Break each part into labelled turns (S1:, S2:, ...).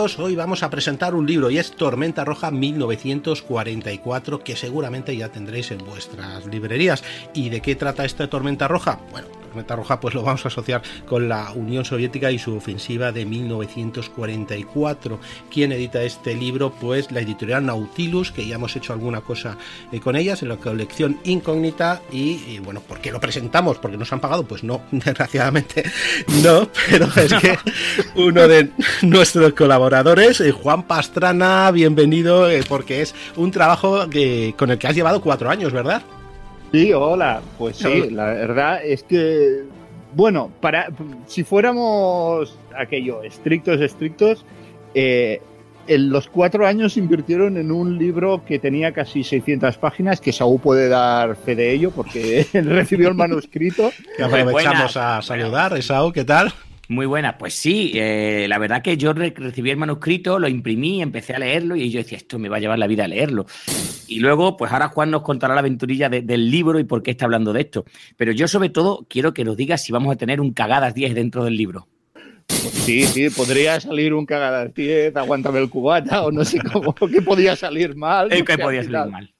S1: Hoy vamos a presentar un libro y es Tormenta Roja 1944 que seguramente ya tendréis en vuestras librerías. ¿Y de qué trata esta Tormenta Roja? Bueno, Tormenta Roja pues lo vamos a asociar con la Unión Soviética y su ofensiva de 1944. ¿Quién edita este libro? Pues la editorial Nautilus, que ya hemos hecho alguna cosa eh, con ellas en la colección Incógnita y, y, bueno, ¿por qué lo presentamos? ¿Porque nos han pagado? Pues no, desgraciadamente no, pero es que uno de nuestros colaboradores, eh, Juan Pastrana, bienvenido, eh, porque es un trabajo que, con el que has llevado cuatro años, ¿verdad?
S2: Sí, hola. Pues sí, la verdad es que, bueno, para si fuéramos aquello, estrictos, estrictos, eh, en los cuatro años invirtieron en un libro que tenía casi 600 páginas, que Saúl puede dar fe de ello porque recibió el manuscrito.
S1: Que aprovechamos a saludar, Saúl, ¿qué tal?
S3: Muy buena, pues sí, eh, la verdad que yo recibí el manuscrito, lo imprimí, empecé a leerlo y yo decía, esto me va a llevar la vida a leerlo. Y luego, pues ahora Juan nos contará la aventurilla de, del libro y por qué está hablando de esto. Pero yo sobre todo quiero que nos digas si vamos a tener un cagadas 10 dentro del libro.
S2: Sí, sí, podría salir un cagadas 10, aguántame el cubata o no sé cómo, que podía salir mal.
S3: ¿Qué podía salir mal?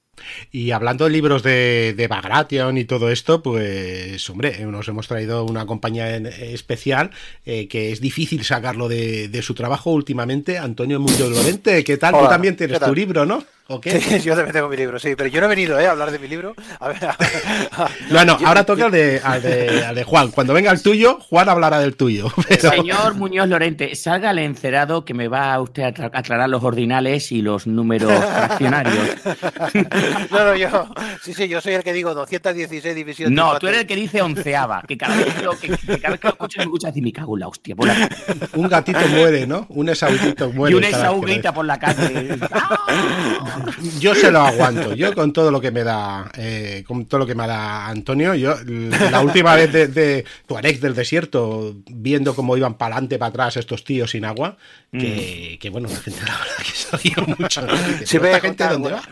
S1: Y hablando de libros de, de Bagration y todo esto, pues hombre, nos hemos traído una compañía en, especial eh, que es difícil sacarlo de, de, su trabajo últimamente, Antonio Muñoz Lorente. ¿Qué tal? Hola, Tú también tienes tu libro, ¿no?
S4: ¿O qué? Sí, yo también tengo mi libro, sí, pero yo no he venido ¿eh? a hablar de mi libro. A ver, a ver,
S1: no, no, ahora toca al de, al, de, al de, Juan. Cuando venga el tuyo, Juan hablará del tuyo.
S3: Pero... Señor Muñoz Lorente, salga el encerado que me va usted a aclarar los ordinales y los números fraccionarios.
S4: No, no, yo, sí, sí, yo soy el que digo 216 divisiones.
S3: No, tú eres el que dice onceava, que cada vez que lo, que, que cada vez que lo escucho me escucha decir, me cago en la hostia. Por la...
S1: Un gatito muere, ¿no? Un esaudito muere.
S3: Y un esaú grita por la calle.
S1: Yo se lo aguanto. Yo con todo lo que me da, eh, con todo lo que me da Antonio, yo la última vez de, de Tuareg del desierto, viendo cómo iban para adelante, para atrás estos tíos sin agua, que, mm. que bueno, la gente la verdad que se río mucho. ¿no?
S4: Sí, esta
S1: gente dónde va?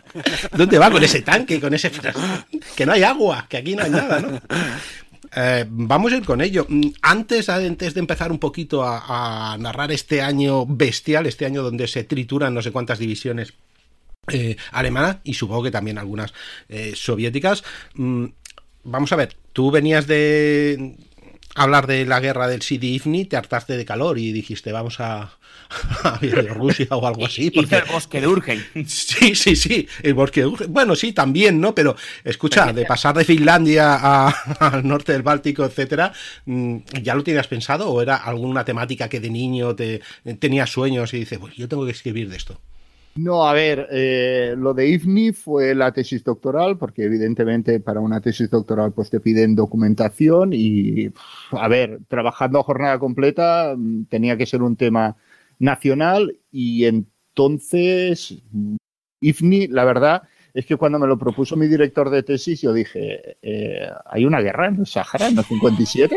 S1: ¿Dónde va con ese tanque, con ese que no hay agua, que aquí no hay nada, ¿no? Eh, vamos a ir con ello. Antes, antes de empezar un poquito a, a, narrar este año bestial, este año donde se trituran no sé cuántas divisiones eh, alemanas y supongo que también algunas eh, soviéticas. Mm, vamos a ver, tú venías de hablar de la guerra del Sidi Ifni, te hartaste de calor y dijiste, vamos a, a Bielorrusia o algo así.
S3: Porque... el bosque de Urgen.
S1: Sí, sí, sí, el bosque de Urgen. Bueno, sí, también, ¿no? Pero escucha, de pasar de Finlandia a, al norte del Báltico, etcétera, ¿ya lo tenías pensado o era alguna temática que de niño te tenías sueños y dices, pues yo tengo que escribir de esto?
S2: No, a ver, eh, lo de IFNI fue la tesis doctoral, porque evidentemente para una tesis doctoral pues te piden documentación y, a ver, trabajando a jornada completa tenía que ser un tema nacional y entonces IFNI, la verdad, es que cuando me lo propuso mi director de tesis, yo dije, eh, ¿hay una guerra en el Sahara en el 57?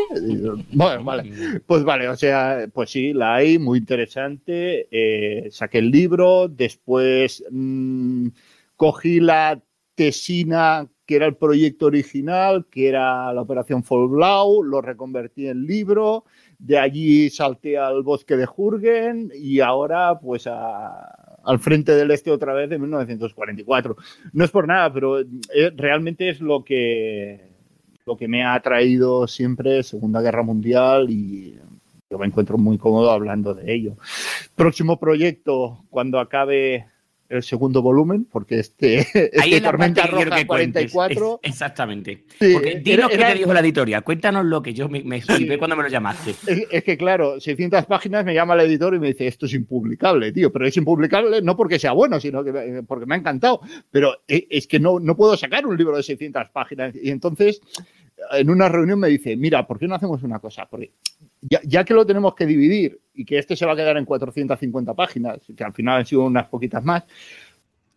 S2: bueno, vale, pues vale, o sea, pues sí, la hay, muy interesante. Eh, saqué el libro, después mmm, cogí la tesina que era el proyecto original, que era la Operación Blau, lo reconvertí en libro, de allí salté al bosque de Jurgen y ahora pues al frente del este otra vez de 1944. No es por nada, pero eh, realmente es lo que, lo que me ha atraído siempre Segunda Guerra Mundial y yo me encuentro muy cómodo hablando de ello. Próximo proyecto, cuando acabe el segundo volumen, porque este, este
S3: Tormenta Roja 44. exactamente. porque dinos qué te dijo la editorial. Cuéntanos lo que yo me, me cuando me lo llamaste.
S2: Es, que, claro, 600 páginas me llama el editor y me dice: Esto es impublicable, tío. Pero es impublicable no porque sea bueno, sino que porque me ha encantado. Pero e, es que no, no puedo sacar un libro de 600 páginas. Y entonces, en una reunión me dice: Mira, ¿por qué no hacemos una cosa? Porque ya, que lo tenemos que dividir y que este se va a quedar en 450 páginas, que al final han sido unas poquitas más,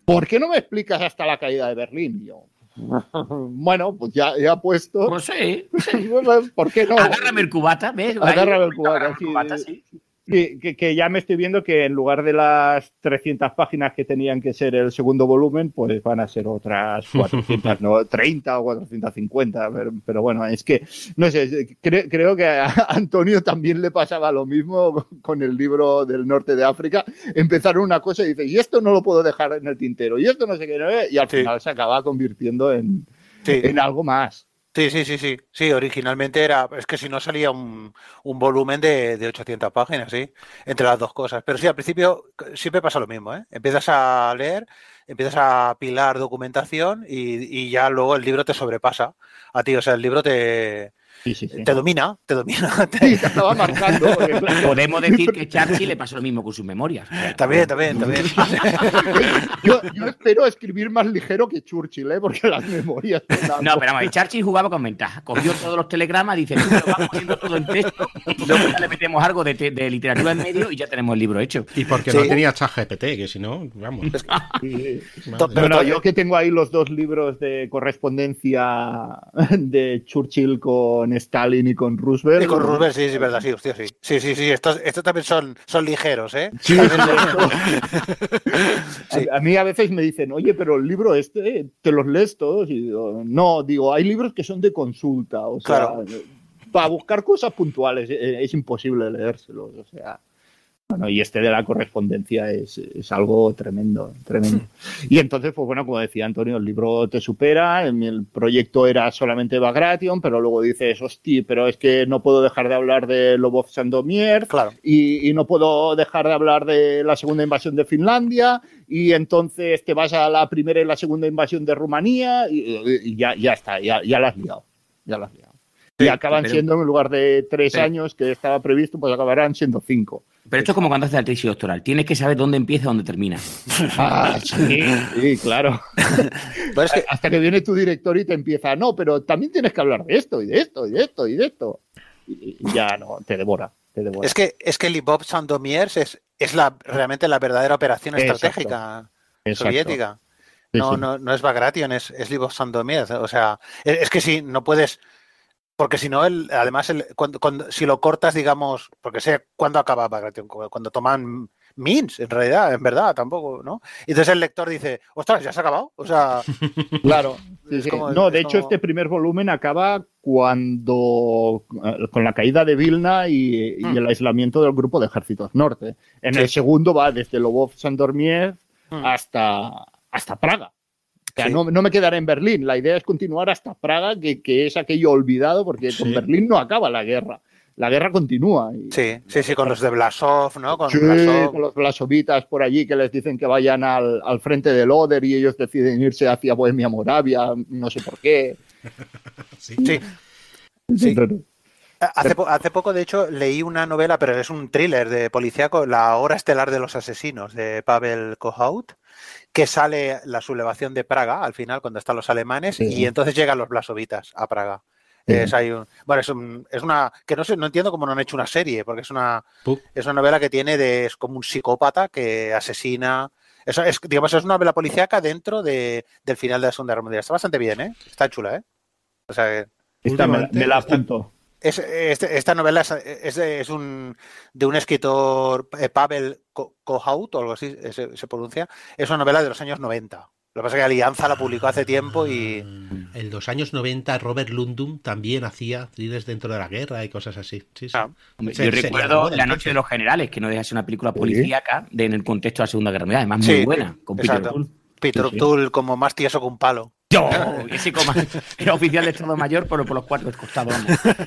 S2: ¿por qué no me explicas hasta la caída de Berlín? Yo, bueno, pues ya, he puesto.
S3: Pues sí.
S2: ¿Por qué no?
S3: Agárrame el cubata, ¿ves?
S2: Agárrame el cubata, sí. Que, ya me estoy viendo que en lugar de las 300 páginas que tenían que ser el segundo volumen, pues van a ser otras 430 o 450. Pero, pero, bueno, es que, no sé, creo que a Antonio también le pasaba lo mismo con el libro del norte de África. Empezaron una cosa y dice, y esto no lo puedo dejar en el tintero, y esto no sé qué, y al final se acaba convirtiendo en, en algo más.
S4: Sí, sí, sí, sí. Sí, originalmente era, es que si no salía un, un volumen de, de, 800 páginas, sí, entre las dos cosas. Pero sí, al principio siempre pasa lo mismo, ¿eh? Empiezas a leer, empiezas a pilar documentación y, y ya luego el libro te sobrepasa a ti. O sea, el libro te, te domina, te domina. Te...
S2: estaba marcando.
S3: Podemos decir que Churchill le pasó lo mismo con sus memorias.
S4: También, también, también.
S2: yo, espero escribir más ligero que Churchill, ¿eh? porque las memorias.
S3: No, pero vamos, Churchill jugaba con ventaja. Cogió todos los telegramas, dice, lo vamos poniendo todo en texto, y luego ya le metemos algo de, de, literatura en medio y ya tenemos el libro hecho.
S1: Y porque no tenía ChatGPT, que si no, vamos.
S2: Pero yo que tengo ahí los dos libros de correspondencia de Churchill con Stalin y con Roosevelt.
S4: Y con Roosevelt, sí, sí, verdad, sí, hostia, sí. Sí, sí, sí, estos, estos también son, son ligeros, ¿eh?
S2: Sí, a, mí a veces me dicen, oye, pero el libro este, ¿te los lees todos? Y digo, no, digo, hay libros que son de consulta, o sea, para buscar cosas puntuales eh, es imposible leérselos, o sea. Bueno, y este de la correspondencia es, algo tremendo, tremendo. Y entonces, pues bueno, como decía Antonio, el libro te supera, el proyecto era solamente Bagration, pero luego dices, hostia, pero es que no puedo dejar de hablar de Lobov Sandomier,
S4: claro.
S2: y, no puedo dejar de hablar de la segunda invasión de Finlandia, y entonces te vas a la primera y la segunda invasión de Rumanía, y, ya, ya está, ya, ya la has liado, ya la has liado. y acaban siendo, en lugar de tres años que estaba previsto, pues acabarán siendo cinco.
S3: Pero esto es como cuando haces la tesis doctoral. Tienes que saber dónde empieza y dónde termina.
S2: Ah, sí, claro. Pues hasta que viene tu director y te empieza, no, pero también tienes que hablar de esto y de esto y de esto y de esto. Y ya no, te devora. Te devora.
S4: Es que, es que Libov Sandomiers es, es la, realmente la verdadera operación estratégica soviética. No, no, no es Bagration, es, es Libov Sandomiers. O sea, es que si no puedes porque si no, el, además, el, cuando, si lo cortas, digamos, porque sé cuándo acaba Bagration, cuando toman Mins, en realidad, en verdad, tampoco, ¿no? Y entonces el lector dice, ostras, ya se ha acabado. O sea.
S2: Claro. no, de hecho, este primer volumen acaba cuando. Eh, con la caída de Vilna y, hmm. el aislamiento del grupo de ejércitos norte. En el segundo va desde Lobov Sandormier hmm. hasta, hasta Praga no, me quedaré en Berlín. La idea es continuar hasta Praga, que, es aquello olvidado, porque con Berlín no acaba la guerra. La guerra continúa.
S4: sí, sí, sí, con los de Blasov, ¿no?
S2: Con, con los Blasovitas por allí que les dicen que vayan al, frente del Oder y ellos deciden irse hacia Bohemia Moravia, no sé por qué.
S4: sí. sí. Hace, hace, poco, de hecho, leí una novela, pero es un thriller de policíaco, La hora estelar de los asesinos, de Pavel Kohout que sale la sublevación de Praga al final cuando están los alemanes y entonces llegan los blasovitas a Praga. Es, hay un, bueno, es, es, una que no sé, no entiendo cómo no han hecho una serie, porque es una es una novela que tiene de es como un psicópata que asesina. Es, es, digamos, es una novela policíaca dentro de, del final de la Segunda Guerra Mundial. Está bastante bien, ¿eh? Está chula, ¿eh? O sea,
S2: Esta me, la apunto.
S4: Es, este, esta novela es, es, un, de un escritor, eh, Pavel Kohout, o algo así se, pronuncia. Es una novela de los años 90. Lo que pasa es que Alianza la publicó hace tiempo y.
S1: En los años 90, Robert Lundum también hacía thrillers dentro de la guerra y cosas así. Sí, sí.
S3: Ah, yo recuerdo La Noche de los Generales, que no deja de ser una película policíaca de, en el contexto de la Segunda Guerra Mundial, además muy buena, con Peter O'Toole.
S4: Peter O'Toole como más tieso que un palo.
S3: Yo, ese era oficial de Estado Mayor, pero por los cuatro costados.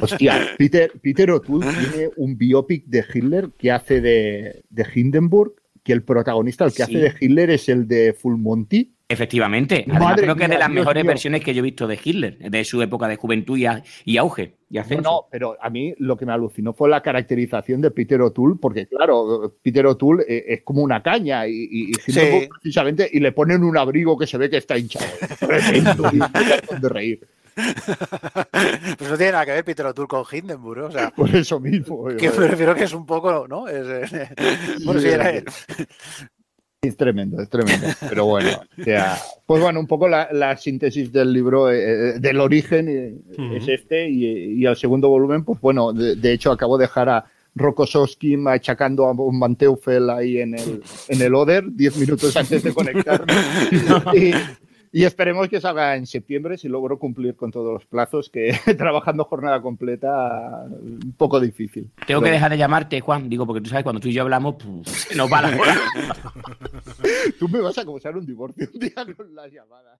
S2: Hostia, Peter, Peter O'Toole tiene un biopic de Hitler que hace de, de Hindenburg, que el protagonista, el que hace de Hitler es el de Full Monty
S3: Efectivamente. Además, creo que es de las mejores versiones que yo he visto de Hitler, de su época de juventud y, auge. Y
S2: no, no, pero a mí lo que me alucinó fue la caracterización de Peter O'Toole, porque claro, Peter O'Toole eh, es como una caña y, precisamente y le ponen un abrigo que se ve que está hinchado. de reír.
S4: Pues no tiene nada que ver Peter O'Toole con Hindenburg, o sea.
S2: Por eso mismo.
S4: Que prefiero que es un poco, ¿no? Es, bueno, sí, era,
S2: es tremendo, es tremendo. Pero bueno, pues bueno, un poco la, síntesis del libro, eh, eh, del origen, eh, es este, y, al segundo volumen, pues bueno, de, hecho acabo de dejar a Rokossowski machacando a un Manteufel ahí en el, en el Oder, 10 minutos antes de conectarme. y, y esperemos que salga en septiembre si logro cumplir con todos los plazos, que trabajando jornada completa, un poco difícil.
S3: Tengo que dejar de llamarte, Juan, digo, porque tú sabes, cuando tú y yo hablamos, pues, nos va la
S2: tú me vas a causar un divorcio un día con las llamadas.